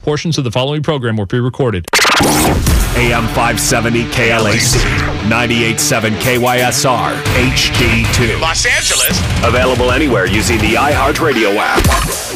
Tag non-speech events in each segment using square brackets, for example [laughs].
Portions of the following program were pre recorded. AM 570 KLAC, 98.7 KYSR, HD2. Los Angeles. Available anywhere using the iHeartRadio app.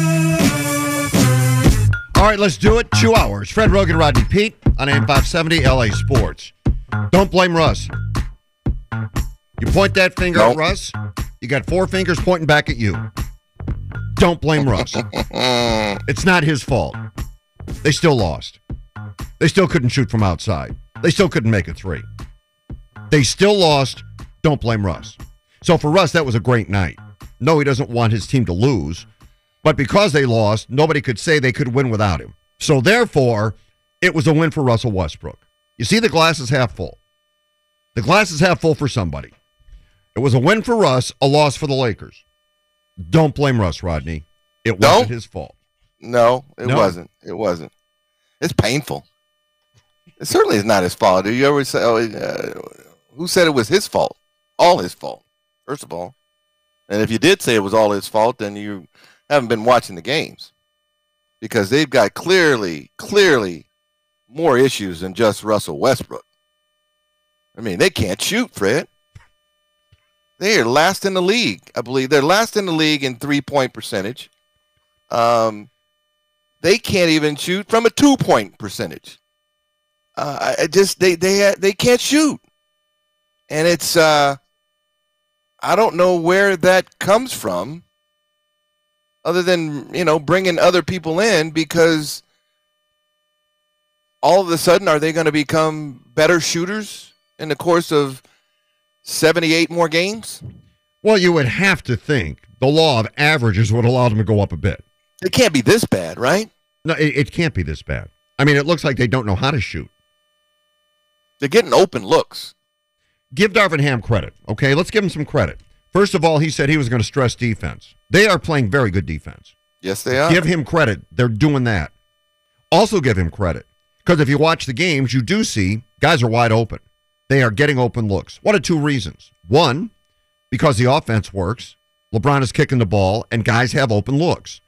All right, let's do it. Two hours. Fred Roggin, Rodney Peete on AM 570 LA Sports. Don't blame Russ. You point that finger at Russ, you got four fingers pointing back at you. Don't blame Russ. [laughs] it's not his fault. They still lost. They still couldn't shoot from outside. They still couldn't make a three. They still lost. Don't blame Russ. So for Russ, that was a great night. No, he doesn't want his team to lose. But because they lost, nobody could say they could win without him. So therefore, it was a win for Russell Westbrook. You see, the glass is half full. The glass is half full for somebody. It was a win for Russ, a loss for the Lakers. Don't blame Russ, Rodney. It wasn't his fault. No, it No? wasn't. It wasn't. It's painful. It certainly is not his fault. Do you ever say, oh, uh, who said it was his fault? All his fault, first of all. And if you did say it was all his fault, then you haven't been watching the games because they've got clearly, clearly more issues than just Russell Westbrook. I mean, they can't shoot, Fred. They are last in the league, I believe. They're last in the league in three point percentage. Um, they can't even shoot from a two point percentage. Uh, I, just they they they can't shoot, and it's uh, I don't know where that comes from, other than you know bringing other people in because all of a sudden are they going to become better shooters in the course of seventy eight more games? Well, you would have to think the law of averages would allow them to go up a bit. It can't be this bad, right? No, it, it can't be this bad. I mean, it looks like they don't know how to shoot. They're getting open looks. give Darvin Ham credit. Okay, let's give him some credit. First of all, he said he was going to stress defense. They are playing very good defense. Yes, they are. Give him credit. They're doing that. Also, give him credit because if you watch the games, you do see guys are wide open. They are getting open looks. One of two reasons. One, because the offense works. LeBron is kicking the ball, and guys have open looks.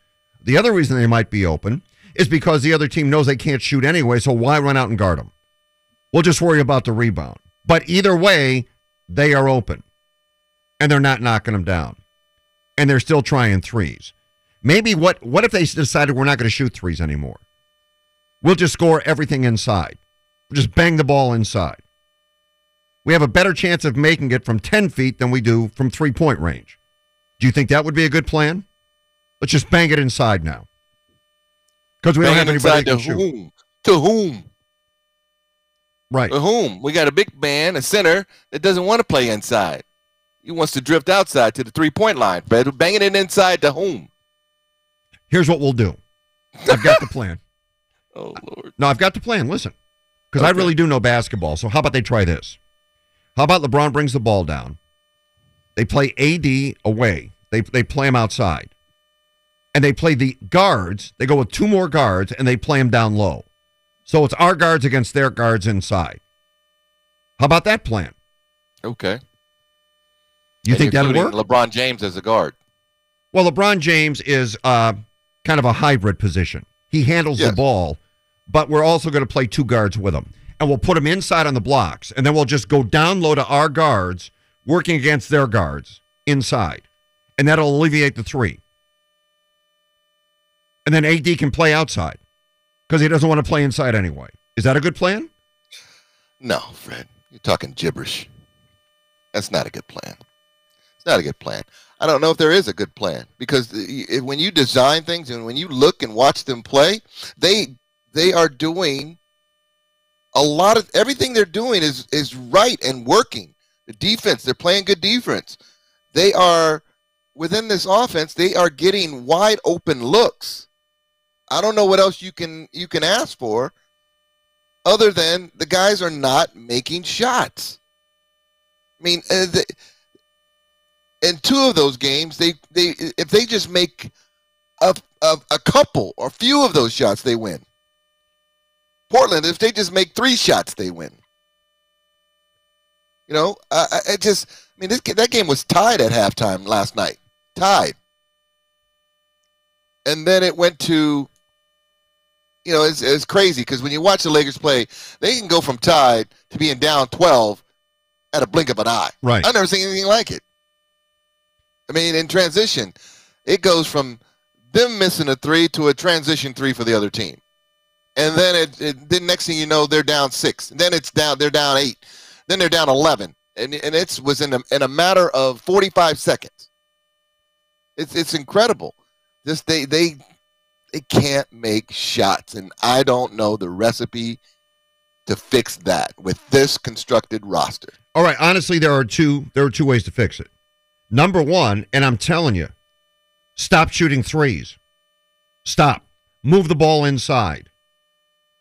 The other reason they might be open is because the other team knows they can't shoot anyway, so why run out and guard them? We'll just worry about the rebound. But either way, they are open. And they're not knocking them down. And they're still trying threes. Maybe what what if they decided we're not going to shoot threes anymore? We'll just score everything inside. We'll just bang the ball inside. We have a better chance of making it from 10 feet than we do from three point range. Do you think that would be a good plan? Let's just bang it inside now. Because we don't have anybody that inside can to shoot. whom? To whom? Right. To whom? We got a big man, a center that doesn't want to play inside. He wants to drift outside to the three point line. but banging it inside to whom? Here's what we'll do. I've got the plan. [laughs] Oh Lord. No, I've got the plan. Listen, because I really do know basketball. So how about they try this? How about LeBron brings the ball down? They play AD away. They they play him outside, and they play the guards. They go with two more guards, and they play him down low. So it's our guards against their guards inside. How about that plan? Okay. You And think that'll work? LeBron James as a guard. Well, LeBron James is uh, kind of a hybrid position. He handles Yes. the ball, but we're also going to play two guards with him. And we'll put him inside on the blocks, and then we'll just go down low to our guards, working against their guards inside. And that'll alleviate the three. And then AD can play outside because he doesn't want to play inside anyway. Is that a good plan? No, Fred, you're talking gibberish. That's not a good plan. It's not a good plan. I don't know if there is a good plan because when you design things and when you look and watch them play, they they are doing a lot of everything they're doing is is right and working. The defense, they're playing good defense. They are within this offense, they are getting wide open looks. I don't know what else you can you can ask for other than the guys are not making shots. I mean, uh, the, in two of those games, they they if they just make a, a a couple or few of those shots, they win. Portland, if they just make three shots, they win. You know, I, I just, I mean, this, that game was tied at halftime last night, tied, and then it went to you know, it's, it's crazy because when you watch the Lakers play, they can go from tied to being down 12 at a blink of an eye. Right. I've never seen anything like it. I mean, in transition, it goes from them missing a three to a transition three for the other team. And then it, it then next thing you know, they're down six. And then it's down, they're down eight. Then they're down 11. And, and it was in a, in a matter of 45 seconds. It's, it's incredible. Just they, they, they can't make shots. And I don't know the recipe to fix that with this constructed roster. All right, honestly, there are two there are two ways to fix it. Number one, and I'm telling you, stop shooting threes. Stop. Move the ball inside.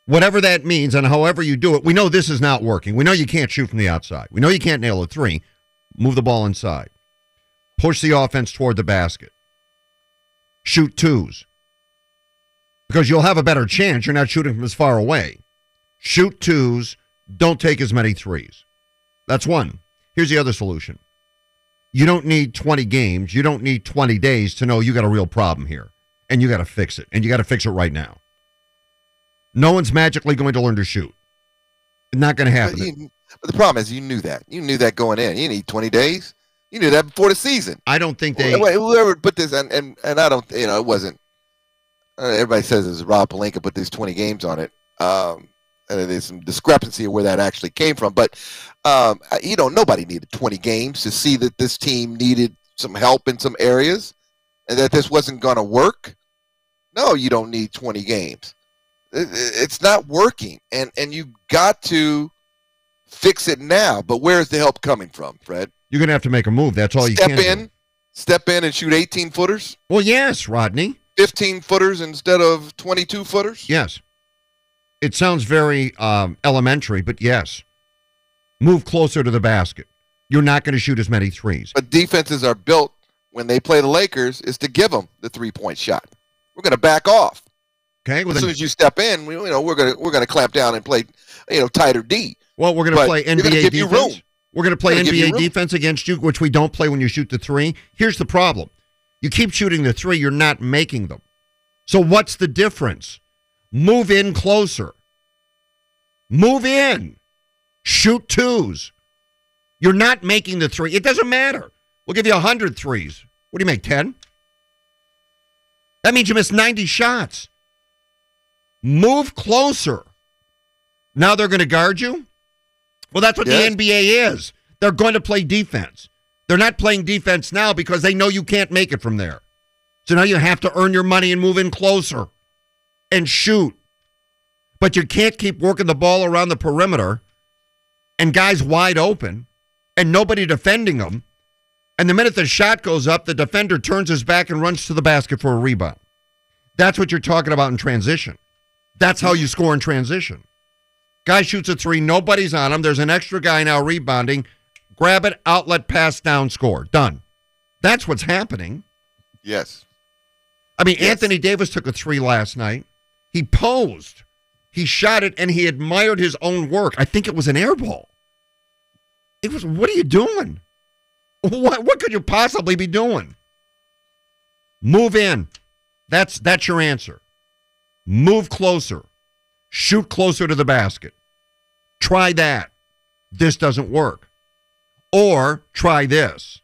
Whatever that means, and however you do it, we know this is not working. We know you can't shoot from the outside. We know you can't nail a three. Move the ball inside. Push the offense toward the basket. Shoot twos. Because you'll have a better chance. You're not shooting from as far away. Shoot twos. Don't take as many threes. That's one. Here's the other solution. You don't need 20 games. You don't need 20 days to know you got a real problem here. And you got to fix it. And you got to fix it right now. No one's magically going to learn to shoot. Not going to But, happen. you, but the problem is, you knew that. You knew that going in. You need 20 days. You knew that before the season. I don't think they. Wh- Whoever put this, and, and, and I don't, you know, it wasn't. Uh, everybody says it was Rob Pelinka put these 20 games on it. Um, and there's some discrepancy of where that actually came from. But, um, you know, nobody needed 20 games to see that this team needed some help in some areas and that this wasn't going to work. No, you don't need 20 games. It- it- It's not working. And, and you got to fix it now. But where's the help coming from, Fred? You're going to have to make a move. That's all you Step can do. in, step in and shoot 18 footers. Well, yes, Rodney. 15 footers instead of 22 footers? Yes. It sounds very um, elementary, but yes. Move closer to the basket. You're not going to shoot as many threes. But defenses are built when they play the Lakers is to give them the three point shot. We're going to back off. Okay. Well, as soon as you step in, we, you know we're going to we're going to clamp down and play, you know, tighter D. well we're going to play NBA defense. We're going to play They're gonna give you NBA defense against you, which we don't play when you shoot the three. Here's the problem you keep shooting the three, you're not making them. So, what's the difference? Move in closer. Move in. Shoot twos. You're not making the three. It doesn't matter. We'll give you 100 threes. What do you make, 10? That means you missed 90 shots. Move closer. Now they're going to guard you? Well, that's what Yes. the NBA is. They're going to play defense. They're not playing defense now because they know you can't make it from there. So now you have to earn your money and move in closer and shoot. But you can't keep working the ball around the perimeter and guys wide open and nobody defending them. And the minute the shot goes up, the defender turns his back and runs to the basket for a rebound. That's what you're talking about in transition. That's how you score in transition. Guy shoots a three, nobody's on him. There's an extra guy now rebounding. Grab it, outlet, pass, down, score. Done. That's what's happening. Yes. I mean, Yes. Anthony Davis took a three last night. He posed, he shot it, and he admired his own work. I think it was an air ball. It was, what are you doing? What, what could you possibly be doing? Move in. That's that's your answer. Move closer. Shoot closer to the basket. Try that. This doesn't work. Or try this.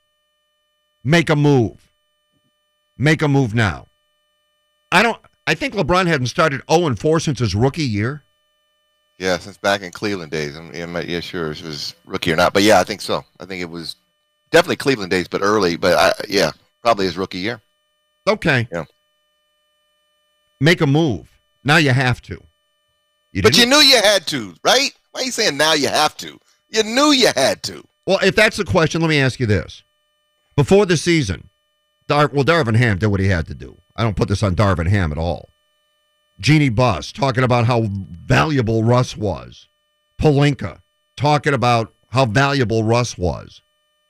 Make a move. Make a move now. I don't I think LeBron hadn't started 0 and 4 since his rookie year. Yeah, since back in Cleveland days. I'm, I'm not yeah, sure if it was rookie or not, but yeah, I think so. I think it was definitely Cleveland days, but early. But I, yeah, probably his rookie year. Okay. Yeah. Make a move. Now you have to. You But you knew you had to, right? Why are you saying now you have to? You knew you had to. Well, if that's the question, let me ask you this. Before the season, Dar- well, Darvin Ham did what he had to do. I don't put this on Darvin Ham at all. Jeanie Buss talking about how valuable Russ was. Pelinka talking about how valuable Russ was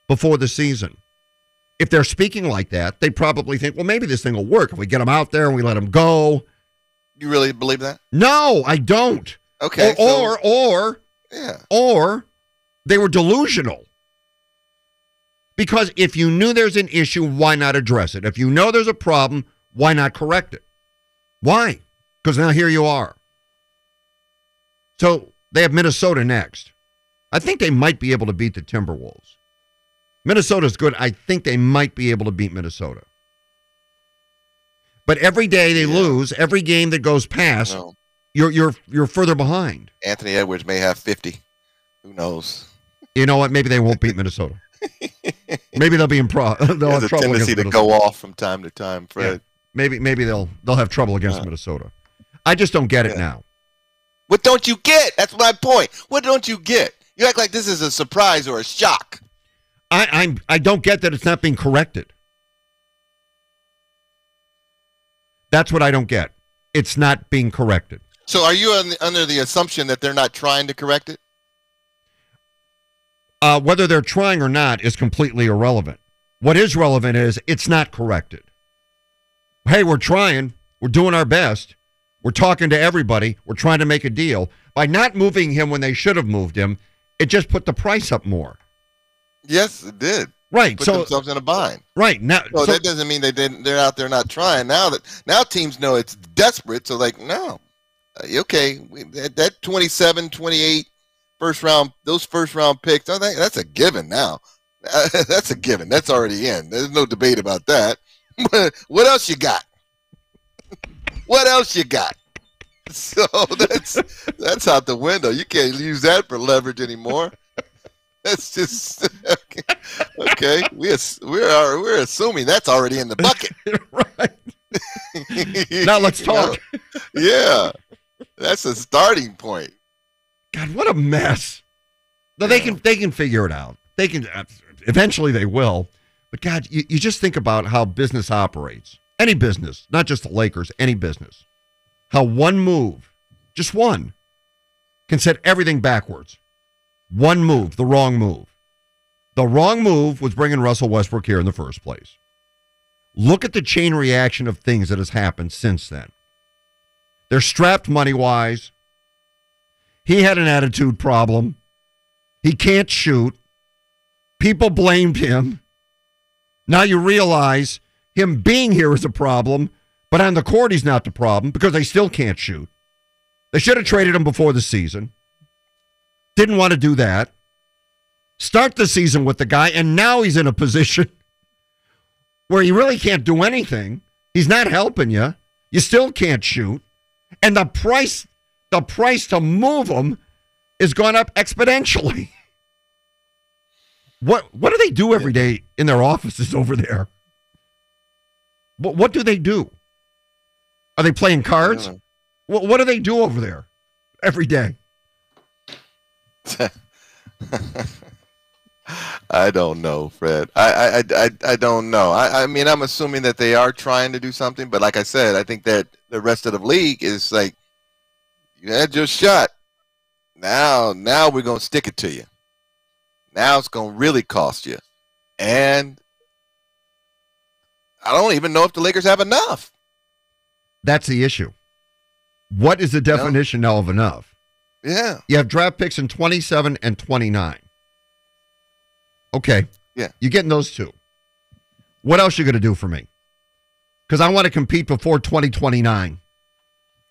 before the season. If they're speaking like that, they probably think, well, maybe this thing will work if we get him out there and we let him go. You really believe that? No, I don't. Okay. or, so- or, or yeah. or they were delusional. Because if you knew there's an issue, why not address it? If you know there's a problem, why not correct it? Why? Because now here you are. So they have Minnesota next. I think they might be able to beat the Timberwolves. Minnesota's good. I think they might be able to beat Minnesota. But every day they Yeah. lose, every game that goes past, you're you're you're further behind. Anthony Edwards may have 50. Who knows? You know what? Maybe they won't beat Minnesota. [laughs] Maybe they'll be in pro. [laughs] They'll He have a trouble tendency to go off from time to time, Fred. Maybe maybe they'll they'll have trouble against Uh, Minnesota. I just don't get it yeah. now. What don't you get? That's my point. What don't you get? You act like this is a surprise or a shock. I I'm I don't get that it's not being corrected. That's what I don't get. It's not being corrected. So are you un- under the assumption that they're not trying to correct it? Uh, whether they're trying or not is completely irrelevant. What is relevant is it's not corrected. Hey, we're trying. We're doing our best. We're talking to everybody. We're trying to make a deal. By not moving him when they should have moved him, it just put the price up more. Yes, it did. Right. Put so themselves in a bind. right now. So, so- that doesn't mean they didn't. They're out there not trying. Now that now teams know it's desperate. So like no, Uh, okay, that, that 27, 28 first round, those first round picks. I think that's a given now. [laughs] that's a given. That's already in. There's no debate about that. [laughs] what else you got? what else you got? So [laughs] that's that's out the window. You can't use that for leverage anymore. That's just [laughs] okay. okay. We ass- we're we're assuming that's already in the bucket. right. Now let's You know? talk. Yeah, that's a starting point. God, what a mess. No, they can they can figure it out. They can uh, eventually they will. But God, you, you just think about how business operates. Any business, not just the Lakers, any business. How one move, just one, can set everything backwards. One move, the wrong move. The wrong move was bringing Russell Westbrook here in the first place. Look at the chain reaction of things that has happened since then. They're strapped money wise. He had an attitude problem. He can't shoot. People blamed him. Now you realize him being here is a problem, but on the court, he's not the problem because they still can't shoot. They should have traded him before the season. Didn't want to do that. Start the season with the guy, and now he's in a position [laughs] where he really can't do anything. He's not helping you. You still can't shoot. And the price, the price to move him is gone up exponentially. [laughs] What what do they do every day in their offices [laughs] over there? What what do they do? Are they playing cards? What what do they do over there every day? [laughs] I don't know, Fred. I I, I, I- don't know. I, I mean, I'm assuming that they are trying to do something, but like I said, I think that the rest of the league is like, you had your shot. Now, now we're gonna stick it to you. Now it's gonna really cost you, and I don't even know if the Lakers have enough. That's the issue. What is the definition now of enough? Yeah, You have draft picks in 27 and 29. Okay. Yeah. You're getting those two. What else you going to do for me? Because I want to compete before 2029.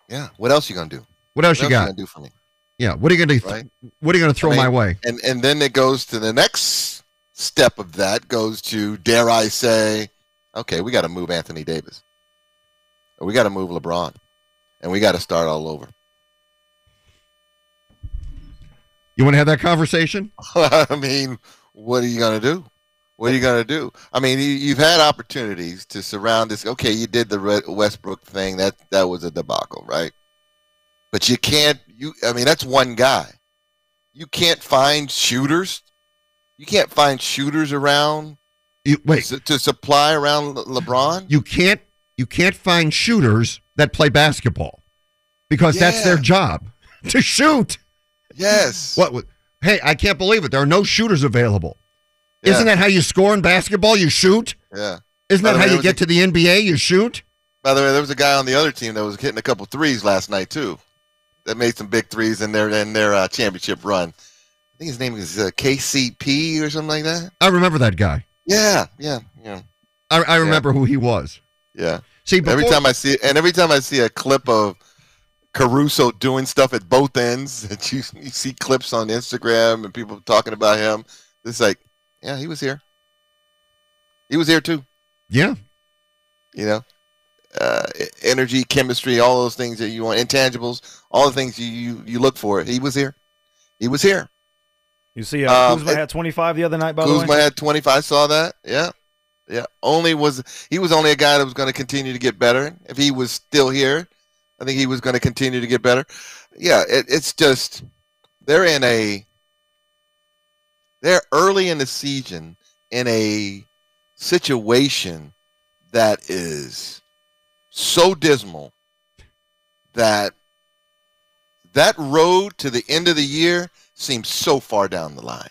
yeah. What else you gonna do? What else What you else got? do for me? Yeah. What are you going to Right. What are you going to throw I mean- my way? and and then it goes to the next step of that goes to dare I say, okay, we got to move Anthony Davis, we got to move LeBron, and we got to start all over. You want to have that conversation? [laughs] I mean, what are you going to do? What are you going to do? I mean, you, you've had opportunities to surround this. Okay, you did the Westbrook thing. That that was a debacle, right? But you can't. You, I mean, that's one guy. You can't find shooters. You can't find shooters around You, wait, to, to supply around Le- LeBron. you can't you can't find shooters that play basketball because that's their job [laughs] to shoot. yes. What? Hey, I can't believe it. There are no shooters available. Yeah. Isn't that how you score in basketball? You shoot. Yeah. Isn't that how way, you get was to the NBA? You shoot. By the way, there was a guy on the other team that was hitting a couple threes last night too. That made some big threes in their in their uh, championship run. I think his name is uh, KCP or something like that. I remember that guy. Yeah, yeah, yeah, I, I remember who he was. yeah. See, every time I see and every time I see a clip of Caruso doing stuff at both ends, [laughs] that you, you see clips on Instagram and people talking about him. It's like, yeah, he was here. He was here too. yeah, you know uh, energy chemistry all those things that you want intangibles all the things you, you you look for. He was here. He was here. You see, uh, Um, Kuzma had 25 the other night, by the Kuzma way. had 25 I saw that? Yeah. Yeah. Only was he was only a guy that was going to continue to get better. If he was still here i think he was going to continue to get better. Yeah it, it's just they're in a they're early in the season in a situation that is so dismal that that road to the end of the year seems so far down the line.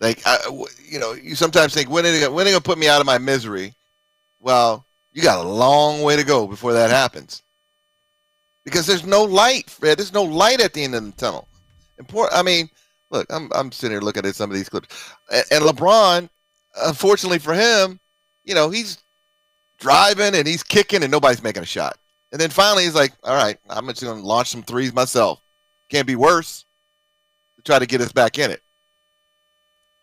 Like I, you know, you sometimes think when are they, they gonna put me out of my misery? Well, you got a long way to go before that happens, because there's no light, Fred. There's no light at the end of the tunnel. Important. I mean, look, I'm I'm sitting here looking at some of these clips, and, and LeBron, unfortunately for him, you know, he's driving and he's kicking and nobody's making a shot. And then finally he's like, all right, I'm just going to launch some threes myself. Can't be worse to try to get us back in it.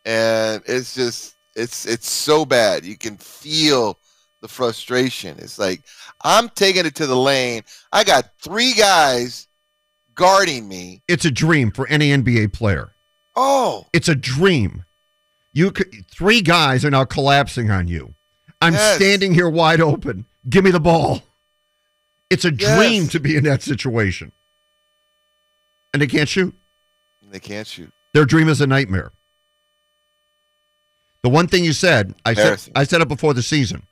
And it's just, it's, it's so bad. You can feel the frustration. It's like, I'm taking it to the lane. I got three guys guarding me. it's a dream for any NBA player. Oh, It's a dream. You could, three guys are now collapsing on you. I'm Yes. standing here wide open. Give me the ball. It's a dream to be in that situation. And they can't shoot. they can't shoot. Their dream is a nightmare. The one thing you said, I said, I said it before the season,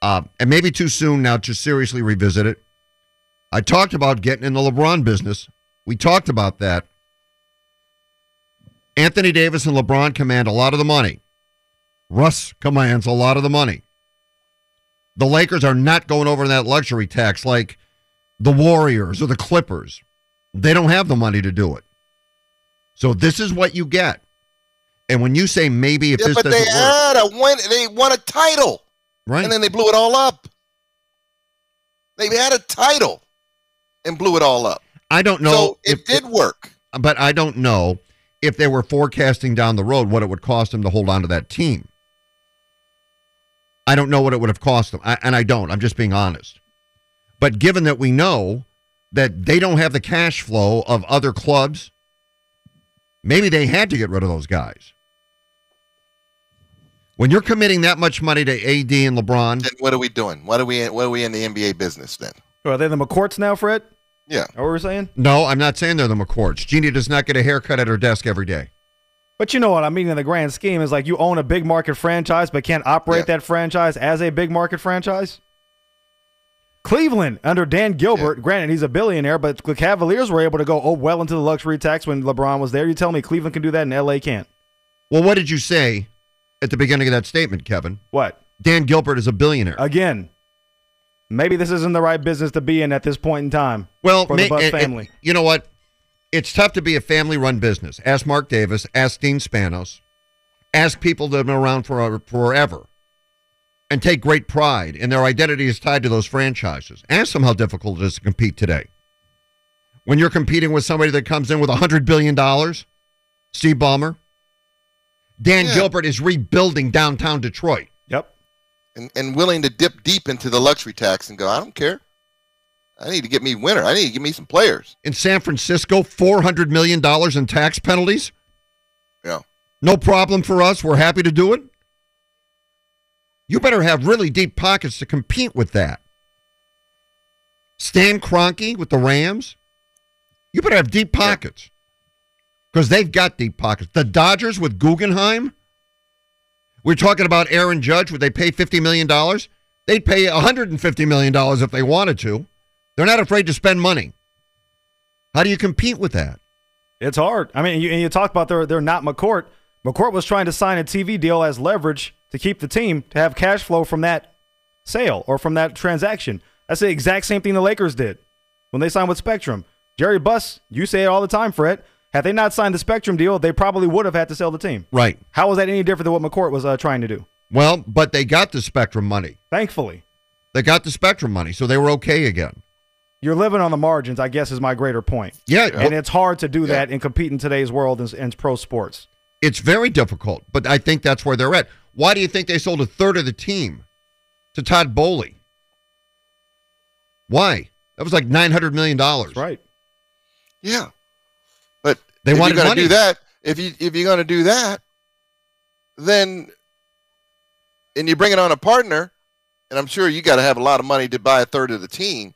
uh, and maybe too soon now to seriously revisit it. I talked about getting in the LeBron business. We talked about that. Anthony Davis and LeBron command a lot of the money. Russ commands a lot of the money. The Lakers are not going over that luxury tax like the Warriors or the Clippers. They don't have the money to do it. So this is what you get. And when you say maybe if Yeah, this but doesn't they work, had a win. They won a title. right? and then they blew it all up. They had a title and blew it all up. I don't know so it if did work. but I don't know if they were forecasting down the road what it would cost them to hold on to that team. I don't know what it would have cost them, I, and I don't. I'm just being honest. But given that we know that they don't have the cash flow of other clubs, maybe they had to get rid of those guys. When you're committing that much money to AD and LeBron, Then what are we doing? What are we? In, what are we in the NBA business then? Are they the McCourts now, Fred? Yeah. Is that what we're saying? no, I'm not saying they're the McCourts. Jeanie does not get a haircut at her desk every day. But you know what I mean in the grand scheme is like you own a big market franchise but can't operate Yeah. that franchise as a big market franchise. Cleveland under Dan Gilbert, granted he's a billionaire, but the Cavaliers were able to go oh well into the luxury tax when LeBron was there. You tell me Cleveland can do that and LA can't. Well, what did you say at the beginning of that statement, Kevin? What? Dan Gilbert is a billionaire. Again, maybe this isn't the right business to be in at this point in time. well, for the ma- Buss and- and family. you know what? It's tough to be a family-run business. Ask Mark Davis. Ask Dean Spanos. Ask people that have been around for uh, forever, and take great pride, in their identity is tied to those franchises. Ask them how difficult it is to compete today. When you're competing with somebody that comes in with hundred billion dollars, Steve Ballmer, Dan Yeah. Gilbert is rebuilding downtown Detroit. Yep. And and willing to dip deep into the luxury tax and go, I don't care. I need to get me winner. I need to get me some players. In San Francisco, $400 million in tax penalties? Yeah. No problem for us. We're happy to do it. You better have really deep pockets to compete with that. Stan Kroenke with the Rams. You better have deep pockets because they've got deep pockets. The Dodgers with Guggenheim. We're talking about Aaron Judge. Would they pay $50 million? They'd pay $150 million if they wanted to. They're not afraid to spend money. How do you compete with that? It's hard. I mean, you, and you talk about they're, they're not McCourt. McCourt was trying to sign a TV deal as leverage to keep the team to have cash flow from that sale or from that transaction. That's the exact same thing the Lakers did when they signed with Spectrum. Jerry Buss, you say it all the time, Fred. Had they not signed the Spectrum deal, they probably would have had to sell the team. Right. How was that any different than what McCourt was uh, trying to do? Well, but they got the Spectrum money. Thankfully, They got the Spectrum money, so they were okay again. You're living on the margins. I guess is my greater point. Yeah, And it's hard to do that and compete in today's world in, in pro sports. it's very difficult, but I think that's where they're at. Why do you think they sold a third of the team to Todd Boehly? Why? That was like nine hundred million dollars. Right. Yeah. But They if wanted you're gonna do that, if you if you're gonna do that, then and you bring it on a partner, and I'm sure you got to have a lot of money to buy a third of the team.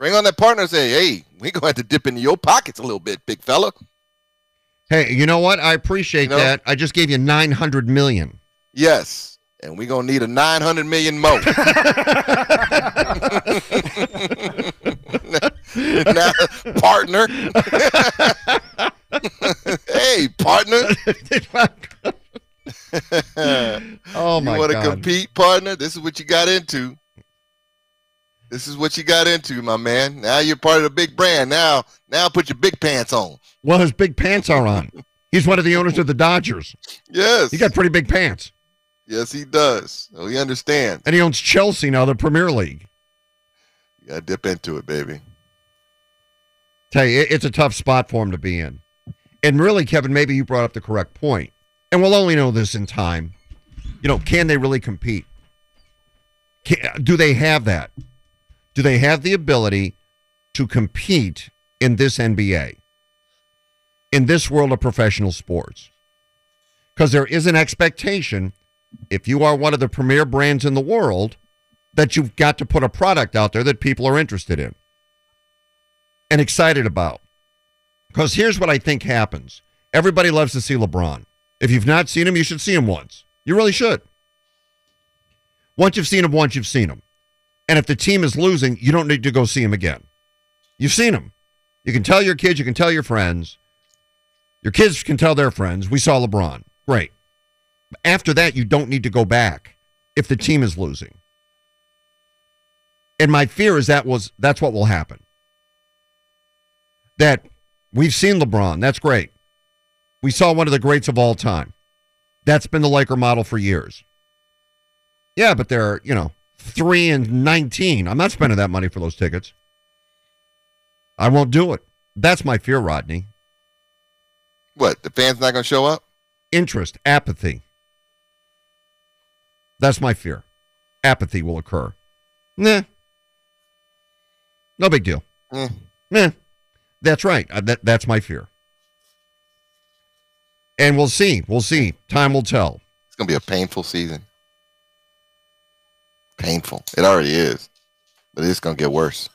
Bring on that partner and say, "Hey, we gonna have to dip into your pockets a little bit, big fella." Hey, you know what? I appreciate You know? that. I just gave you nine hundred million. Yes, and we're gonna need a 900 million more. [laughs] [laughs] now, partner. [laughs] hey, partner. oh my god. you want to compete, partner? This is what you got into. This is what you got into, my man. Now you're part of the big brand. Now, now put your big pants on. Well, his big pants are on. He's one of the owners of the Dodgers. Yes. He got pretty big pants, yes, he does. So he understands. and he owns Chelsea now, the Premier League. You gotta dip into it, baby. Tell you, it's a tough spot for him to be in. And really, Kevin, maybe you brought up the correct point. And we'll only know this in time. You know, can they really compete? Can, do they have that? Do they have the ability to compete in this NBA, in this world of professional sports? Because there is an expectation, if you are one of the premier brands in the world, that you've got to put a product out there that people are interested in and excited about. Because here's what I think happens everybody loves to see LeBron. If you've not seen him, you should see him once. You really should. Once you've seen him, once you've seen him. And if the team is losing, you don't need to go see him again. You've seen him. You can tell your kids, you can tell your friends. Your kids can tell their friends, we saw LeBron. Great. After that, you don't need to go back if the team is losing. And my fear is that was that's what will happen that we've seen LeBron. That's great. We saw one of the greats of all time. That's been the Laker model for years. Yeah, but there are, you know, 3 and 19. I'm not spending that money for those tickets. I won't do it. That's my fear, Rodney. What? The fans not gonna show up? Interest, apathy. That's my fear. Apathy will occur. Nah. No big deal. Eh. Nah. That's right. Uh, that, that's my fear. And we'll see. We'll see. Time will tell. It's gonna be a painful season. Painful. It already is, but it's gonna get worse.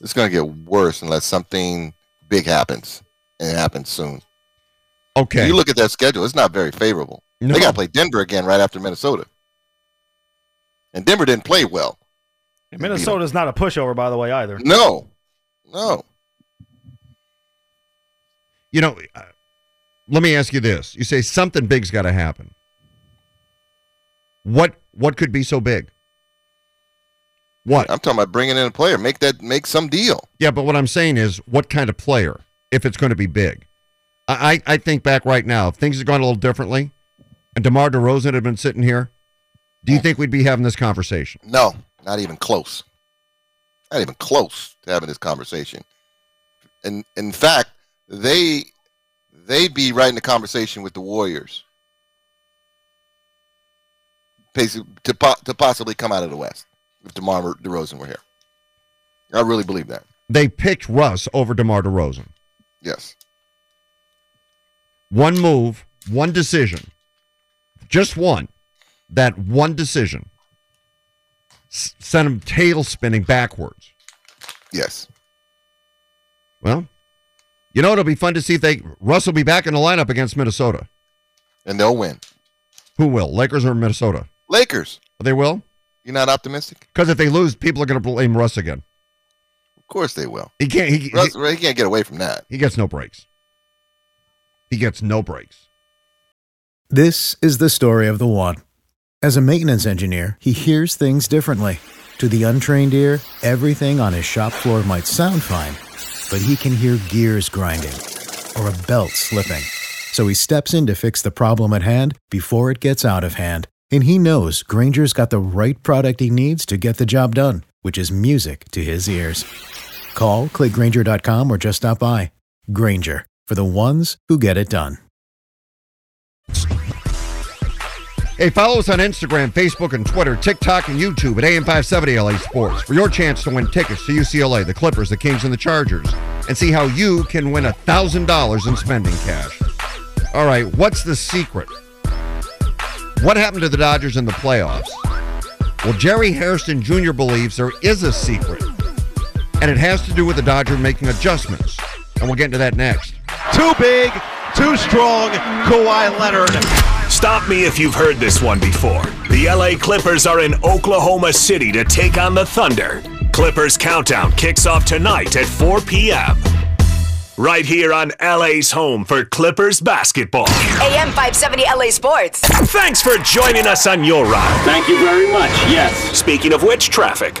It's gonna get worse unless something big happens, and it happens soon. Okay. You look at that schedule; it's not very favorable. No. They got to play Denver again right after Minnesota, and Denver didn't play well. And Minnesota's not a pushover, by the way, either. No, no. You know, uh, let me ask you this. You say something big's got to happen. What what could be so big? What? I'm talking about bringing in a player. Make that make some deal. Yeah, but what I'm saying is, what kind of player? If it's going to be big, I I think back right now. If things had gone a little differently, and DeMar DeRozan had been sitting here, do you think we'd be having this conversation? No, not even close. Not even close to having this conversation. And in fact, they they'd be right in the conversation with the Warriors, to po- to possibly come out of the West. if DeMar DeRozan were here. I really believe that. They picked Russ over DeMar DeRozan. Yes. One move, one decision, just one. That one decision s- sent him tail spinning backwards. Yes. Well, you know it'll be fun to see if they Russ will be back in the lineup against Minnesota. And they'll win. Who will? Lakers or Minnesota? Lakers. They will. You're not optimistic? Because if they lose, people are going to blame Russ again. Of course they will. He can't. He, Russ, he, he can't get away from that. he gets no breaks. He gets no breaks. This is the story of the one. As a maintenance engineer, he hears things differently. To the untrained ear, everything on his shop floor might sound fine, but he can hear gears grinding or a belt slipping. So he steps in to fix the problem at hand before it gets out of hand. And he knows Grainger's got the right product he needs to get the job done, which is music to his ears. Call, clickgrainger.com, or just stop by. Grainger, for the ones who get it done. Hey, follow us on Instagram, Facebook, and Twitter, TikTok, and YouTube at AM570 LA Sports for your chance to win tickets to UCLA, the Clippers, the Kings, and the Chargers, and see how you can win $1,000 in spending cash. All right, what's the secret? What happened to the Dodgers in the playoffs? Well, Jerry Hairston Jr. believes there is a secret, and it has to do with the Dodgers making adjustments. And we'll get into that next. Too big, too strong, Kawhi Leonard. Stop me if you've heard this one before. The LA Clippers are in Oklahoma City to take on the Thunder. Clippers Countdown kicks off tonight at 4 p.m. Right here on LA's home for Clippers basketball. AM 570 LA Sports. Thanks for joining us on your ride. Thank you very much. Yes. Speaking of which, traffic.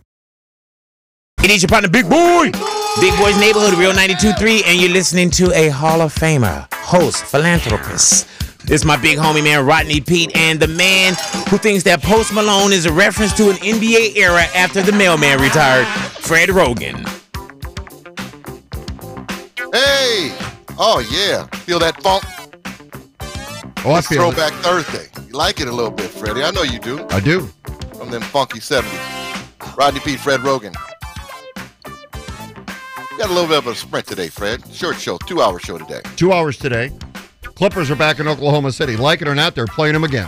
It is your partner, Big Boy. Big Boy's Neighborhood, Real 92.3, and you're listening to a Hall of Famer, host, philanthropist. It's my big homie, man, Rodney Peete, and the man who thinks that Post Malone is a reference to an NBA era after the mailman retired, Fred Roggin. Hey! Oh, yeah. Feel that funk? Oh, I It's feel it. Throwback Thursday. You like it a little bit, Freddie. I know you do. I do. From them funky 70s. Rodney Peete, Fred Roggin. Got a little bit of a sprint today, Fred. Short show, two hour show today. Two hours today. Clippers are back in Oklahoma City. Like it or not, they're playing them again.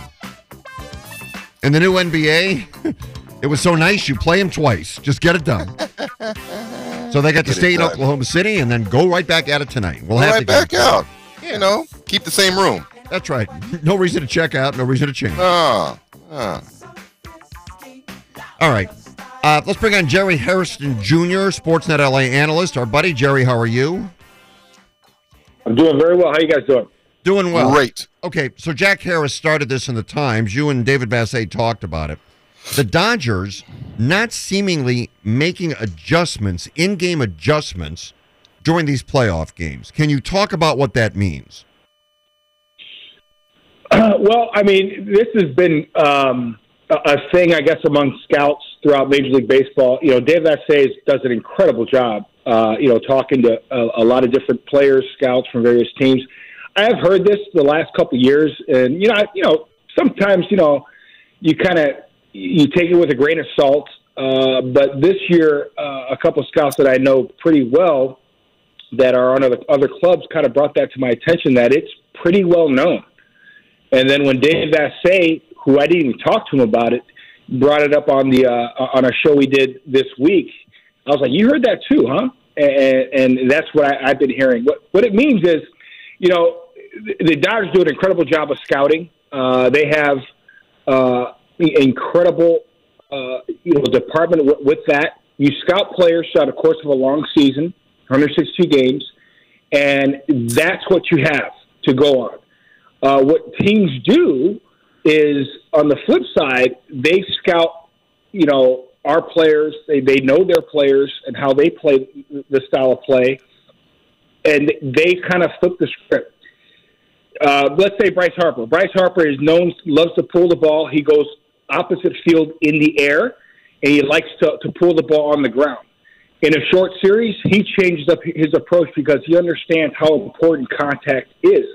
In the new NBA, [laughs] it was so nice you play them twice. Just get it done. [laughs] so they got to stay in. Oklahoma City and then go right back at it tonight. We'll Go have right to back out. You know, keep the same room. That's right. No reason to check out. No reason to change. Ah, ah. All right. Uh, let's bring on Jerry Hairston Jr., Sportsnet LA analyst. Our buddy Jerry, how are you? I'm doing very well. How you guys doing? Doing well. Great. Okay, so Jack Harris started this in the Times. You and David Vassegh talked about it. The Dodgers not seemingly making adjustments, in-game adjustments during these playoff games. Can you talk about what that means? [clears throat] well, I mean, this has been um, a, a thing, I guess, among scouts throughout Major League Baseball. You know, Dave Vassegh does an incredible job. Uh, you know, talking to a, a lot of different players, scouts from various teams. I have heard this the last couple of years, and you know, I, you know, sometimes you know, you kind of you take it with a grain of salt. Uh, but this year, uh, a couple of scouts that I know pretty well that are on other, other clubs kind of brought that to my attention that it's pretty well known. And then when Dave Vassegh, who I didn't even talk to him about it, brought it up on the uh, on a show we did this week. I was like, "You heard that too, huh?" And, and that's what I, I've been hearing. What what it means is, you know, the Dodgers do an incredible job of scouting. Uh, they have uh, incredible, uh, you know, department with, with that. You scout players throughout the course of a long season, 162 games, and that's what you have to go on. Uh, what teams do is, on the flip side, they scout, you know, our players. They they know their players and how they play the style of play, and they kind of flip the script. Uh, let's say Bryce Harper. Bryce Harper is known loves to pull the ball. He goes opposite field in the air, and he likes to, to pull the ball on the ground. In a short series, he changes up his approach because he understands how important contact is.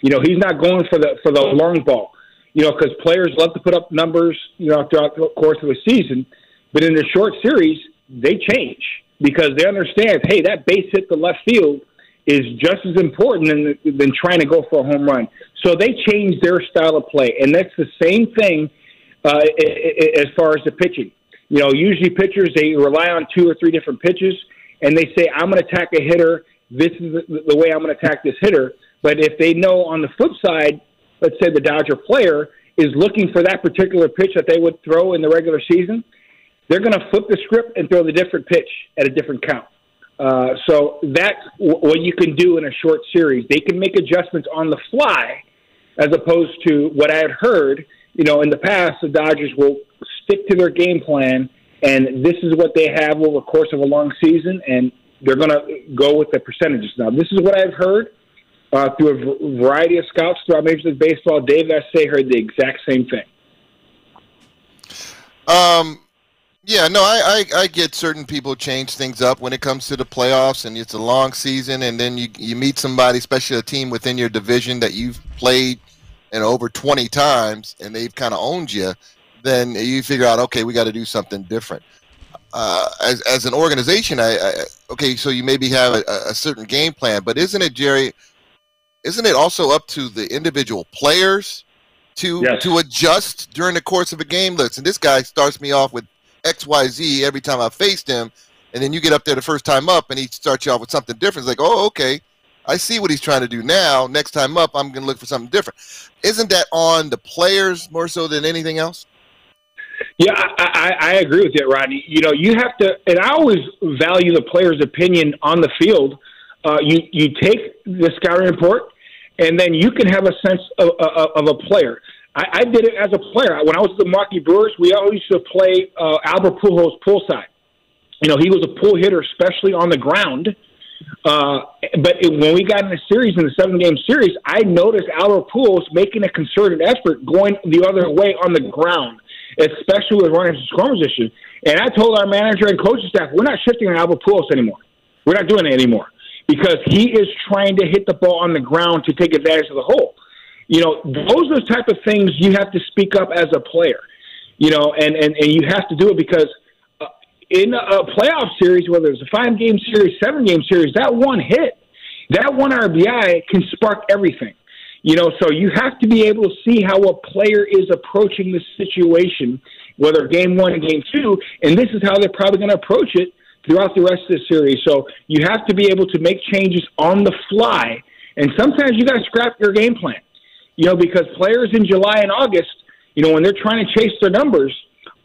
You know, he's not going for the for the long ball. You know, because players love to put up numbers. You know, throughout the course of a season, but in a short series, they change because they understand. Hey, that base hit the left field is just as important than, than trying to go for a home run. So they change their style of play, and that's the same thing uh, as far as the pitching. You know, usually pitchers they rely on two or three different pitches, and they say, "I'm going to attack a hitter. This is the way I'm going to attack this hitter." But if they know on the flip side, let's say the Dodger player is looking for that particular pitch that they would throw in the regular season, they're going to flip the script and throw the different pitch at a different count. Uh, so that's w- what you can do in a short series. They can make adjustments on the fly, as opposed to what I had heard. You know, in the past, the Dodgers will stick to their game plan, and this is what they have over the course of a long season, and they're going to go with the percentages. Now, this is what I've heard uh, through a variety of scouts throughout Major League Baseball. Dave Vassegh heard the exact same thing. Um, yeah, no, I, I, I get certain people change things up when it comes to the playoffs, and it's a long season, and then you you meet somebody, especially a team within your division that you've played in over 20 times, and they've kind of owned you. Then you figure out, okay, we got to do something different. Uh, as as an organization, I, I okay, so you maybe have a, a certain game plan, but isn't it, Jerry? Isn't it also up to the individual players to Yes. to adjust during the course of a game? Listen, this guy starts me off with XYZ every time I faced him. And then you get up there the first time up and he starts you off with something different. It's like, oh, okay. I see what he's trying to do now. Next time up, I'm going to look for something different. Isn't that on the players more so than anything else? Yeah, I, I, I agree with you, Rodney. You know, you have to, and I always value the player's opinion on the field. Uh, you you take the scouting report, and then you can have a sense of, of, of a player. I, I did it as a player when I was at the Milwaukee Brewers. We always used to play uh, Albert Pujols poolside. You know, he was a pull hitter, especially on the ground. Uh, but it, when we got in the series, in the seven game series, I noticed Albert Pujols making a concerted effort going the other way on the ground, especially with runners in scoring position. And I told our manager and coaching staff, we're not shifting on Albert Pujols anymore. We're not doing it anymore because he is trying to hit the ball on the ground to take advantage of the hole. You know, those are the type of things you have to speak up as a player. You know, and and, and you have to do it because uh, in a playoff series, whether it's a five game series, seven game series, that one hit, that one RBI can spark everything. You know, so you have to be able to see how a player is approaching the situation, whether game one and game two, and this is how they're probably going to approach it throughout the rest of the series. So you have to be able to make changes on the fly, and sometimes you got to scrap your game plan. You know, because players in July and August, you know, when they're trying to chase their numbers,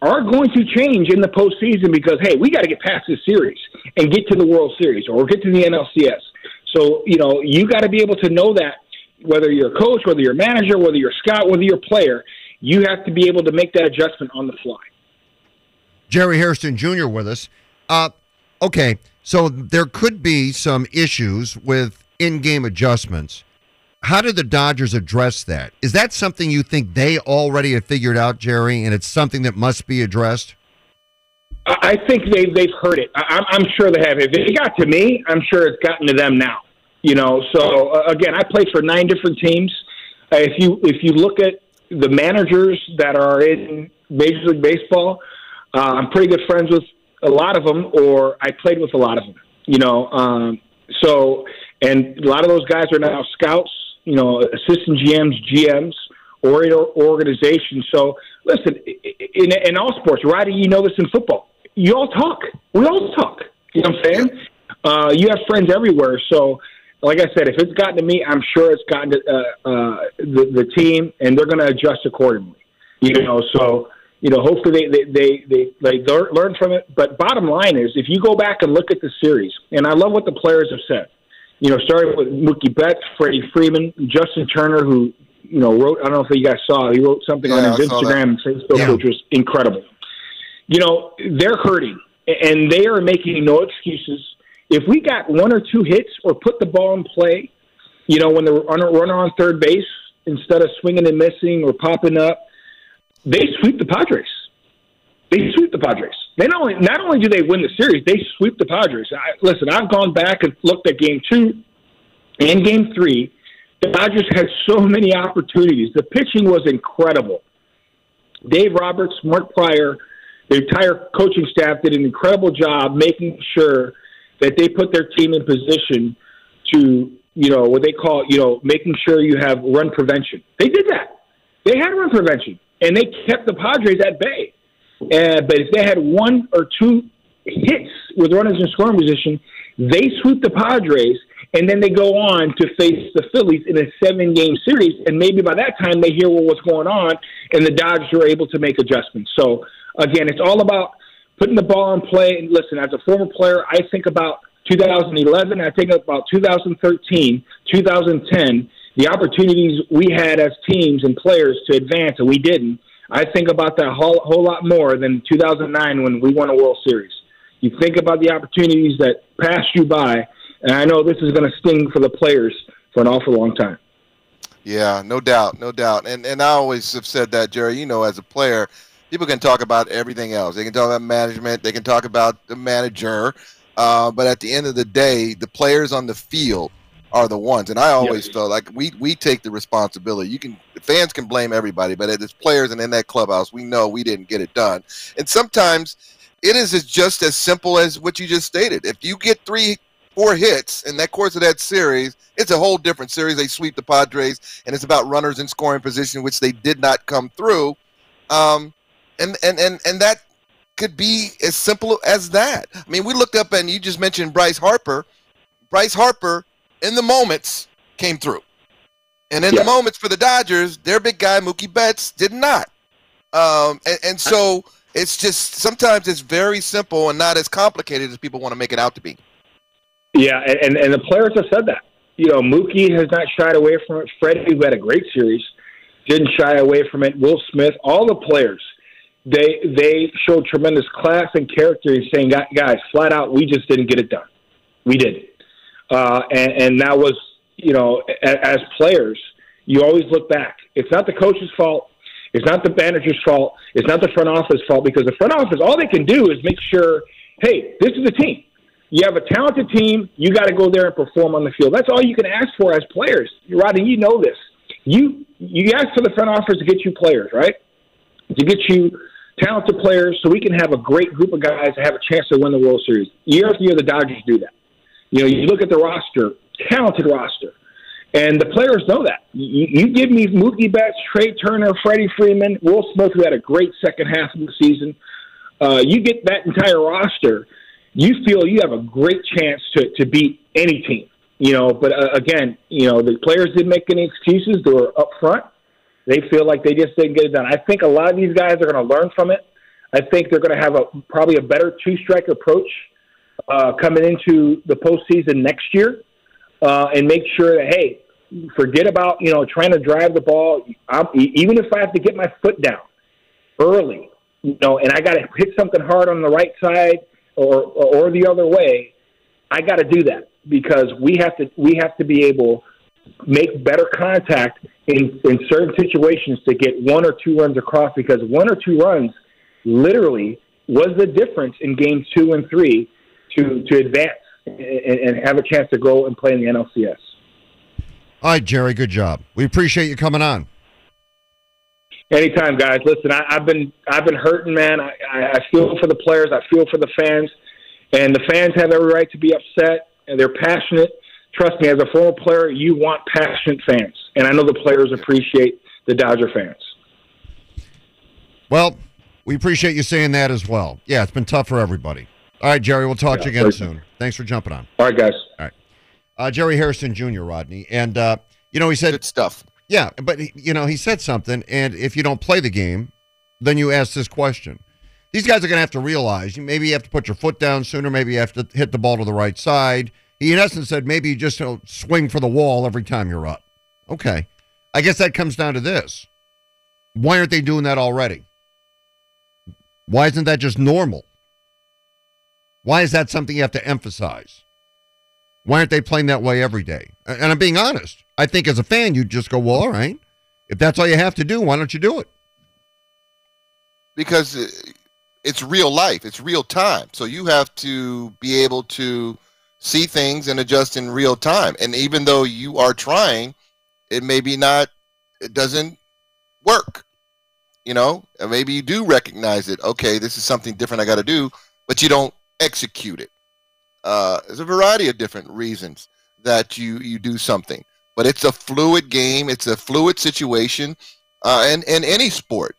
are going to change in the postseason because hey, we got to get past this series and get to the World Series or get to the NLCS. So you know, you got to be able to know that whether you're a coach, whether you're a manager, whether you're a scout, whether you're a player, you have to be able to make that adjustment on the fly. Jerry Hairston Jr. with us. Uh, okay, so there could be some issues with in-game adjustments. How did the Dodgers address that? Is that something you think they already have figured out, Jerry, and it's something that must be addressed? I think they've they've heard it. I, I'm I'm sure they have. If it got to me, I'm sure it's gotten to them now. You know. So uh, again, I played for nine different teams. Uh, if you if you look at the managers that are in Major League Baseball, uh, I'm pretty good friends with a lot of them, or I played with a lot of them. You know. Um, so and a lot of those guys are now scouts. You know, assistant GMs, GMs, or in or- organization. So listen, in, in all sports, Roddy, you know this in football. You all talk. We all talk. You know what I'm saying? Uh, you have friends everywhere. So, like I said, if it's gotten to me, I'm sure it's gotten to uh, uh, the, the team, and they're going to adjust accordingly. You know, so you know, hopefully they they they they, they learn, learn from it. But bottom line is, if you go back and look at the series, and I love what the players have said. You know, starting with Mookie Betts, Freddie Freeman, Justin Turner, who you know wrote. I don't know if you guys saw. He wrote something Yeah, on his Instagram and Facebook, Yeah. which was incredible. You know, they're hurting, and they are making no excuses. If we got one or two hits or put the ball in play, you know, when the runner, runner on third base instead of swinging and missing or popping up, they sweep the Padres. They sweep the Padres. They not only not only do they win the series, they sweep the Padres. I, listen, I've gone back and looked at Game Two and Game Three. The Dodgers had so many opportunities. The pitching was incredible. Dave Roberts, Mark Prior, the entire coaching staff did an incredible job making sure that they put their team in position to, you know, what they call, you know, making sure you have run prevention. They did that. They had run prevention, and they kept the Padres at bay. Uh, but if they had one or two hits with runners in scoring position, they sweep the Padres, and then they go on to face the Phillies in a seven game series. And maybe by that time they hear well, what's going on, and the Dodgers are able to make adjustments. So, again, it's all about putting the ball in play. And listen, as a former player, I think about 2011, I think about 2013, 2010, the opportunities we had as teams and players to advance, and we didn't. I think about that whole, whole lot more than 2009 when we won a World Series. You think about the opportunities that passed you by, and I know this is going to sting for the players for an awful long time. Yeah, no doubt, no doubt. And and I always have said that, Jerry. You know, as a player, people can talk about everything else. They can talk about management. They can talk about the manager. Uh, but at the end of the day, the players on the field are the ones. And I always felt like we we take the responsibility. You can fans can blame everybody, but as players and in that clubhouse, we know we didn't get it done. And sometimes it is as- just as simple as what you just stated. If you get three, four hits in that course of that series, it's a whole different series. They sweep the Padres, and it's about runners in scoring position, which they did not come through. Um, and and and and that could be as simple as that. I mean, we looked up and you just mentioned Bryce Harper. Bryce Harper in the moments came through. And in the moments for the Dodgers, their big guy Mookie Betts did not. Um, and, and so it's just sometimes it's very simple and not as complicated as people want to make it out to be. Yeah, and, and, and the players have said that. You know, Mookie has not shied away from it. Freddie, who had a great series, didn't shy away from it. Will Smith, all the players, they they showed tremendous class and character. in saying, guys, flat out, we just didn't get it done. We did, uh, and, and that was, you know, a, as players, you always look back. It's not the coach's fault. It's not the manager's fault. It's not the front office fault because the front office, all they can do is make sure, hey, this is the team. You have a talented team. You got to go there and perform on the field. That's all you can ask for as players. Rodney, you know this. You you ask for the front office to get you players, right? To get you talented players, so we can have a great group of guys to have a chance to win the World Series. Year after year, the Dodgers do that. You know, you look at the roster, talented roster, and the players know that. You, you give me Mookie Betts, Trea Turner, Freddie Freeman, Will Smith, who had a great second half of the season. Uh, you get that entire roster, you feel you have a great chance to, to beat any team. You know, but uh, again, you know, the players didn't make any excuses. They were up front. They feel like they just didn't get it done. I think a lot of these guys are going to learn from it. I think they're going to have a probably a better two strike approach uh, coming into the postseason next year, uh, and make sure that hey, forget about you know trying to drive the ball. I'm, even if I have to get my foot down early, you know, and I got to hit something hard on the right side or or the other way, I got to do that because we have to we have to be able make better contact in in certain situations to get one or two runs across because one or two runs literally was the difference in games two and three to to advance and, and have a chance to go and play in the NLCS. All right, Jerry, good job. We appreciate you coming on. Anytime, guys. Listen, I, I've been I've been hurting, man. I, I, I feel for the players. I feel for the fans, and the fans have every right to be upset, and they're passionate. Trust me, as a former player, you want passionate fans, and I know the players appreciate the Dodger fans. Well, we appreciate you saying that as well. Yeah, it's been tough for everybody. All right, Jerry, we'll talk to you again very- soon. Thanks for jumping on. All right, guys. All right. Uh, Jerry Hairston Jr., Rodney. And, uh, you know, he said. Good stuff. Yeah, but, he, you know, he said something, and if you don't play the game, then you ask this question. These guys are going to have to realize you maybe you have to put your foot down sooner, maybe you have to hit the ball to the right side. He, in essence, said maybe you just you know, swing for the wall every time you're up. Okay. I guess that comes down to this. Why aren't they doing that already? Why isn't that just normal? Why is that something you have to emphasize? Why aren't they playing that way every day? And I'm being honest. I think as a fan, you'd just go, well, all right. If that's all you have to do, why don't you do it? because uh, it's real life it's real time so you have to be able to see things and adjust in real time and even though you are trying it may be not it doesn't work you know and maybe you do recognize it okay this is something different i got to do but you don't execute it uh, there's a variety of different reasons that you you do something but it's a fluid game it's a fluid situation uh, and in any sport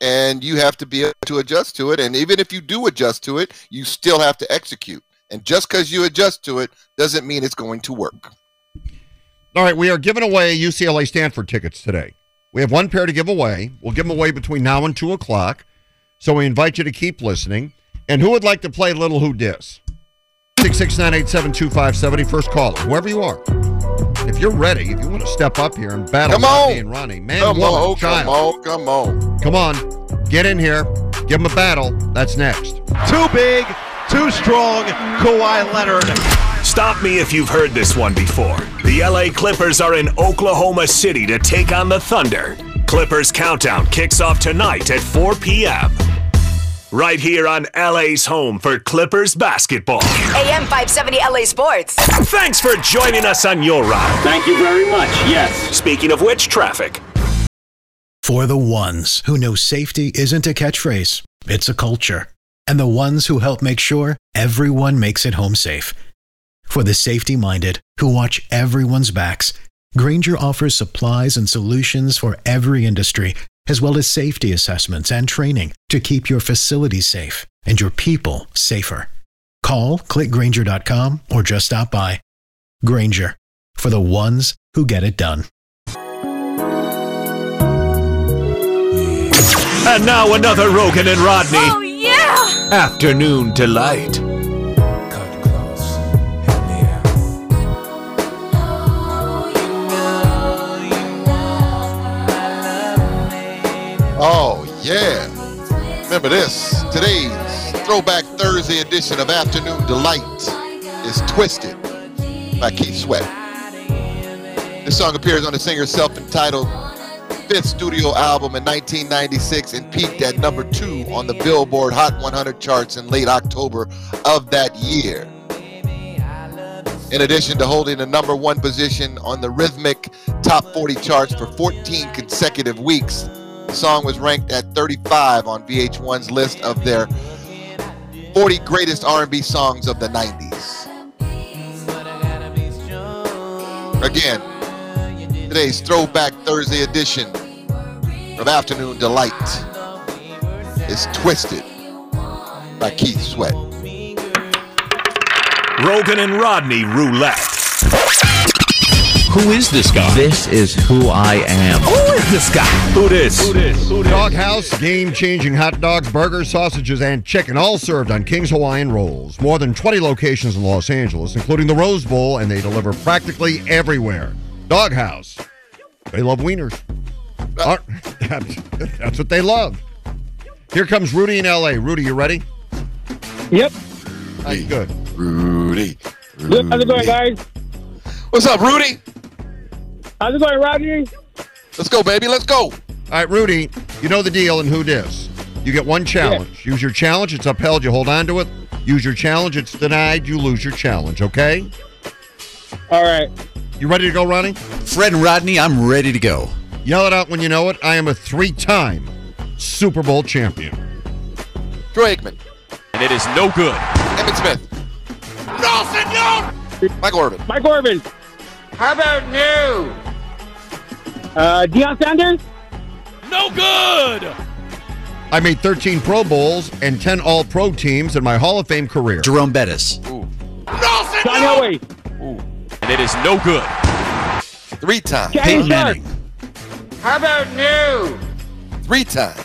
and you have to be able to adjust to it. And even if you do adjust to it, you still have to execute. And just because you adjust to it doesn't mean it's going to work. All right, we are giving away UCLA Stanford tickets today. We have one pair to give away. We'll give them away between now and 2 o'clock. So we invite you to keep listening. And who would like to play Little Who Dis? 669 First caller, whoever you are. If you're ready, if you want to step up here and battle Come Rodney on. and Ronnie, man, come woman, on, child. come on, come on. Come on, get in here, give them a battle. That's next. Too big, too strong, Kawhi Leonard. Stop me if you've heard this one before. The LA Clippers are in Oklahoma City to take on the Thunder. Clippers Countdown kicks off tonight at 4 p.m. Right here on LA's home for Clippers basketball. AM 570 LA Sports. Thanks for joining us on your ride. Thank you very much. Yes. Speaking of which, traffic. For the ones who know safety isn't a catchphrase, it's a culture. And the ones who help make sure everyone makes it home safe. For the safety minded who watch everyone's backs, Grainger offers supplies and solutions for every industry, as well as safety assessments and training to keep your facilities safe and your people safer. Call clickgrainger.com or just stop by. Grainger for the ones who get it done. And now another Roggin and Rodney Oh, yeah! afternoon delight. Yeah. Remember this. Today's Throwback Thursday edition of Afternoon Delight is Twisted by Keith Sweat. This song appears on the singer's self entitled fifth studio album in 1996 and peaked at number two on the Billboard Hot 100 charts in late October of that year. In addition to holding the number one position on the Rhythmic Top 40 charts for 14 consecutive weeks, the song was ranked at 35 on VH1's list of their 40 greatest R&B songs of the 90s. Again, today's Throwback Thursday edition of Afternoon Delight is Twisted by Keith Sweat. Roggin and Rodney roulette. Who is this guy? This is who I am. Who is this guy? Who this? Doghouse, game changing hot dogs, burgers, sausages, and chicken, all served on King's Hawaiian Rolls. More than 20 locations in Los Angeles, including the Rose Bowl, and they deliver practically everywhere. Doghouse. They love wieners. Uh. Ar- That's, [laughs] that's what they love. Here comes Rudy in LA. Rudy, you ready? Yep. Nice, good. Rudy. Good. How's it going, guys? What's up, Rudy? How's it going, Rodney? Let's go, baby. Let's go. All right, Rudy, you know the deal and who dis. You get one challenge. Use your challenge, it's upheld, you hold on to it. Use your challenge, it's denied, you lose your challenge, okay? All right. You ready to go, Ronnie? Fred and Rodney, I'm ready to go. Yell it out when you know it. I am a three time Super Bowl champion. Troy Aikman. And it is no good. Emmitt Smith. No, senor! Mike Orban. Mike Orban. How about new? Uh, Deion Sanders? No good. I made 13 Pro Bowls and 10 All Pro teams in my Hall of Fame career. Jerome Bettis. John Elway. And it is no good. Three times. Peyton Manning. How about new? Three times.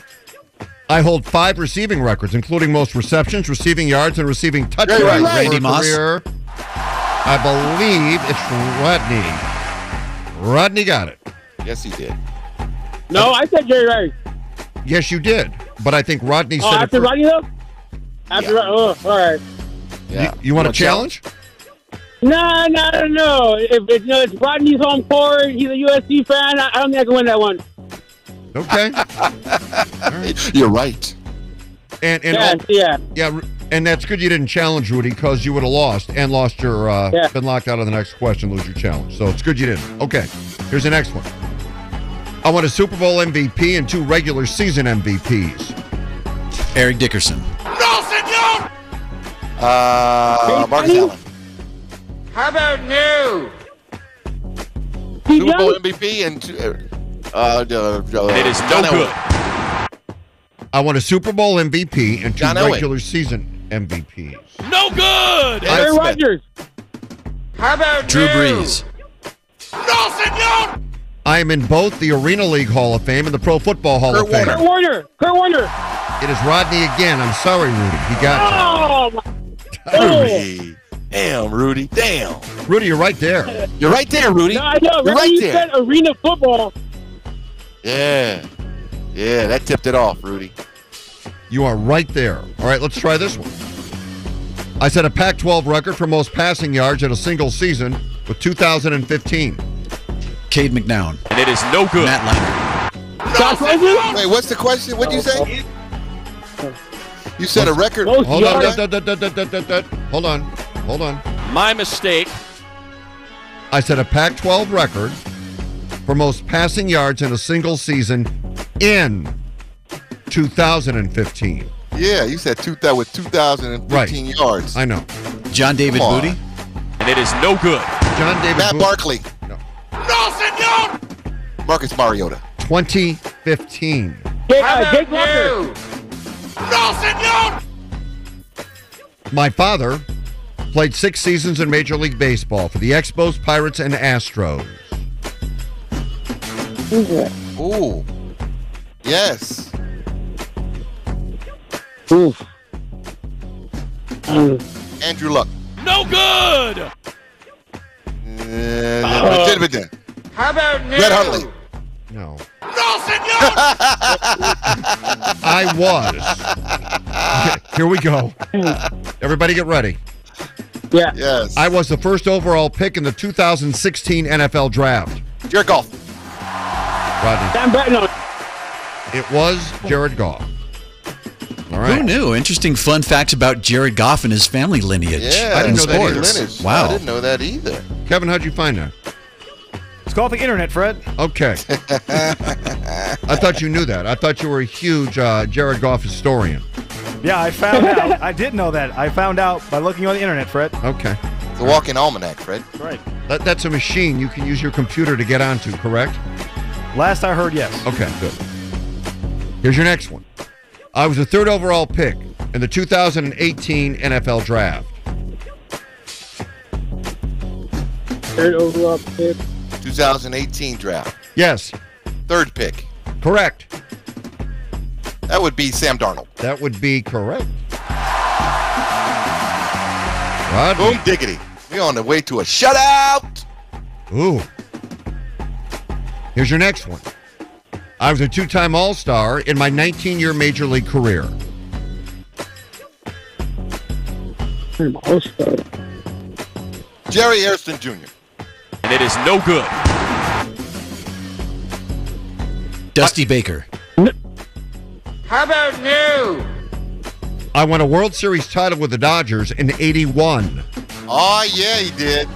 I hold five receiving records, including most receptions, receiving yards, and receiving touchdowns Jerry in Randy Moss. career. I believe it's Rodney. Rodney got it. Yes, he did. No, I said Jerry Rice. Yes, you did. But I think Rodney Oh, said it after first. Rodney though? After Yeah. oh, all right. Yeah. You want a challenge? No, no, no, no. If it's, you know, it's Rodney's home court, he's a USC fan. I, I don't think I can win that one. Okay. [laughs] You're right. And and Yeah, all- yeah. yeah, and that's good you didn't challenge Rudy because you would have lost and lost your uh, Yeah. been locked out of the next question, lose your challenge. So it's good you didn't. Okay, here's the next one. I won a Super Bowl MVP and two regular season MVPs. Eric Dickerson. Uh, Marcus Allen. How about new? Super Bowl MVP and two, uh, uh, uh, it is no Elway. good. I won a Super Bowl MVP and two John Elway. regular season MVPs. No good. Aaron Aaron Rodgers. How about Drew new? Brees. I am in both the Arena League Hall of Fame and the Pro Football Hall Kurt of Fame. Kurt Warner. Kurt Warner. It is Rodney again. I'm sorry, Rudy. He got Oh, my. Oh. Rudy. Damn, Rudy. Damn. you. Rudy, you're right there. You're right there, Rudy. No, I know. You're Remember right you there. said arena football. Yeah. Yeah, that tipped it off, Rudy. You are right there. All right, let's try this one. I set a Pac 12 record for most passing yards in a single season with 2015. Cade McNown. And it is no good. Matt Leinart. Josh Wait, what's the question? What'd you say? You said a record. Hold on. Hold on. Hold on. My mistake. I set a Pac 12 record for most passing yards in a single season in 2015. Yeah, you said two, that with 2,015 yards. I know. John David Come. Booty. And it is no good. John David Matt Booth, Barkley. No. Marcus Mariota. 2015. Jake, uh, Jake Locker. My father played six seasons in Major League Baseball for the Expos, Pirates, and Astros. Ooh. Yes. Oof. Andrew Luck. No good. Uh, Gentleman. How about new? Brett Hundley. No. I was. [laughs] Here we go. [laughs] Everybody get ready. Yeah. Yes. I was the first overall pick in the 2016 NFL Draft. Jared Goff. Rodney. Sam Bratton. It was Jared Goff. All Who knew? Interesting fun facts about Jared Goff and his family lineage. Yeah, I didn't in know that either. Lineage. Wow. I didn't know that either. Kevin, how'd you find that? It's called the internet, Fred. Okay. [laughs] I thought you knew that. I thought you were a huge uh, Jared Goff historian. Yeah, I found out. I did know that. I found out by looking on the internet, Fred. Okay. It's a walking almanac, Fred. Right. That, that's a machine you can use your computer to get onto, correct? Last I heard, yes. Okay, good. Here's your next one. I was the third overall pick in the 2018 NFL Draft. Third overall pick. 2018 draft. Yes, Third pick. correct. That would be Sam Darnold. That would be correct. Rodney. Boom diggity. We're on the way to a shutout. Ooh. Here's your next one. I was a two time All Star in my 19 year Major League career. Jerry Hairston Jr. And it is no good. Dusty Baker. How about new? I won a World Series title with the Dodgers in 81. Oh, yeah, he did.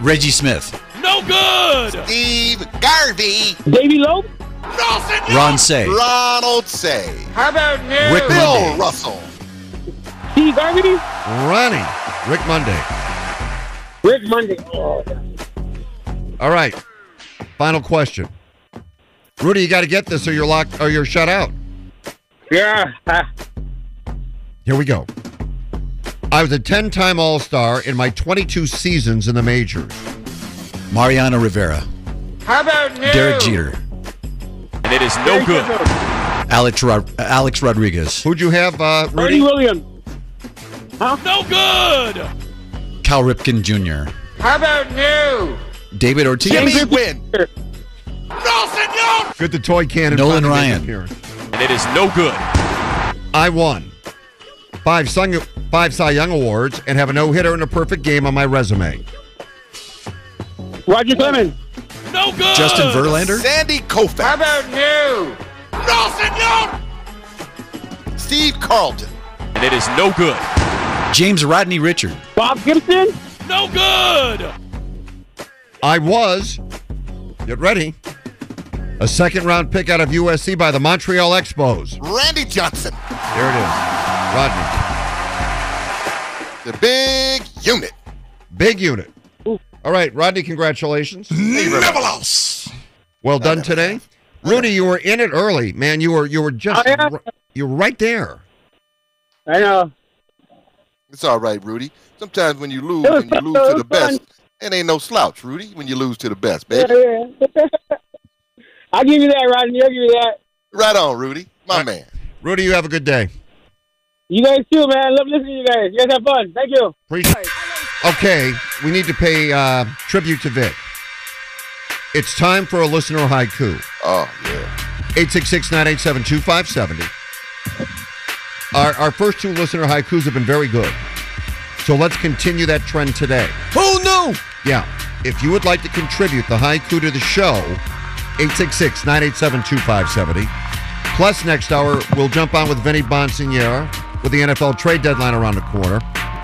Reggie Smith. No good. Steve Garvey. Davy Lope. Ron Cey. Ronald Cey. How about new? Rick Bill Monday. Russell. Steve Garvey. Ronnie. Rick Monday. Rick Monday. Oh, All right. Final question. Rudy, you got to get this, or you're locked, or you're shut out. Yeah. Uh, Here we go. I was a 10-time All-Star in my 22 seasons in the majors. Mariano Rivera. How about new? Derek Jeter. And it is no good. Alex, Rod- Alex Rodriguez. Who'd you have, uh, Bernie Rudy? Williams. No good. Cal Ripken Jr. How about new? David Ortiz. Jimmy Wynn. No, senor. Good the toy cannon. Nolan finally made an Ryan. appearance. And it is no good. I won five Cy, five Cy Young awards and have a no hitter and a perfect game on my resume. Roger Clemens. No good. Justin Verlander. Sandy Koufax. How Koufax. about new? No, senor. Steve Carlton. And it is no good. James Rodney Richard. Bob Gibson. No good. I was, get ready, a second round pick out of USC by the Montreal Expos. Randy Johnson. There it is. Rodney. The big unit. Big unit. All right, Rodney, congratulations. Nevelos. Well done today. Rudy, you were in it early, man. You were you were just Oh, yeah. you were right there. I know. It's all right, Rudy. Sometimes when you lose It and you lose fun, to the fun. best, it ain't no slouch, Rudy, when you lose to the best, baby. yeah. [laughs] I'll give you that, Rodney. I'll give you that. Right on, Rudy. My Right. man. Rudy, you have a good day. You guys too, man. Love listening to you guys. You guys have fun. Thank you. Appreciate- Okay, we need to pay uh, tribute to Vic. It's time for a listener haiku. Oh, yeah. 866-987-2570. Our, our first two listener haikus have been very good. So let's continue that trend today. Oh no! Yeah. If you would like to contribute the haiku to the show, 866-987-2570. Plus, next hour, we'll jump on with Vinny Bonsignore with the NFL trade deadline around the corner.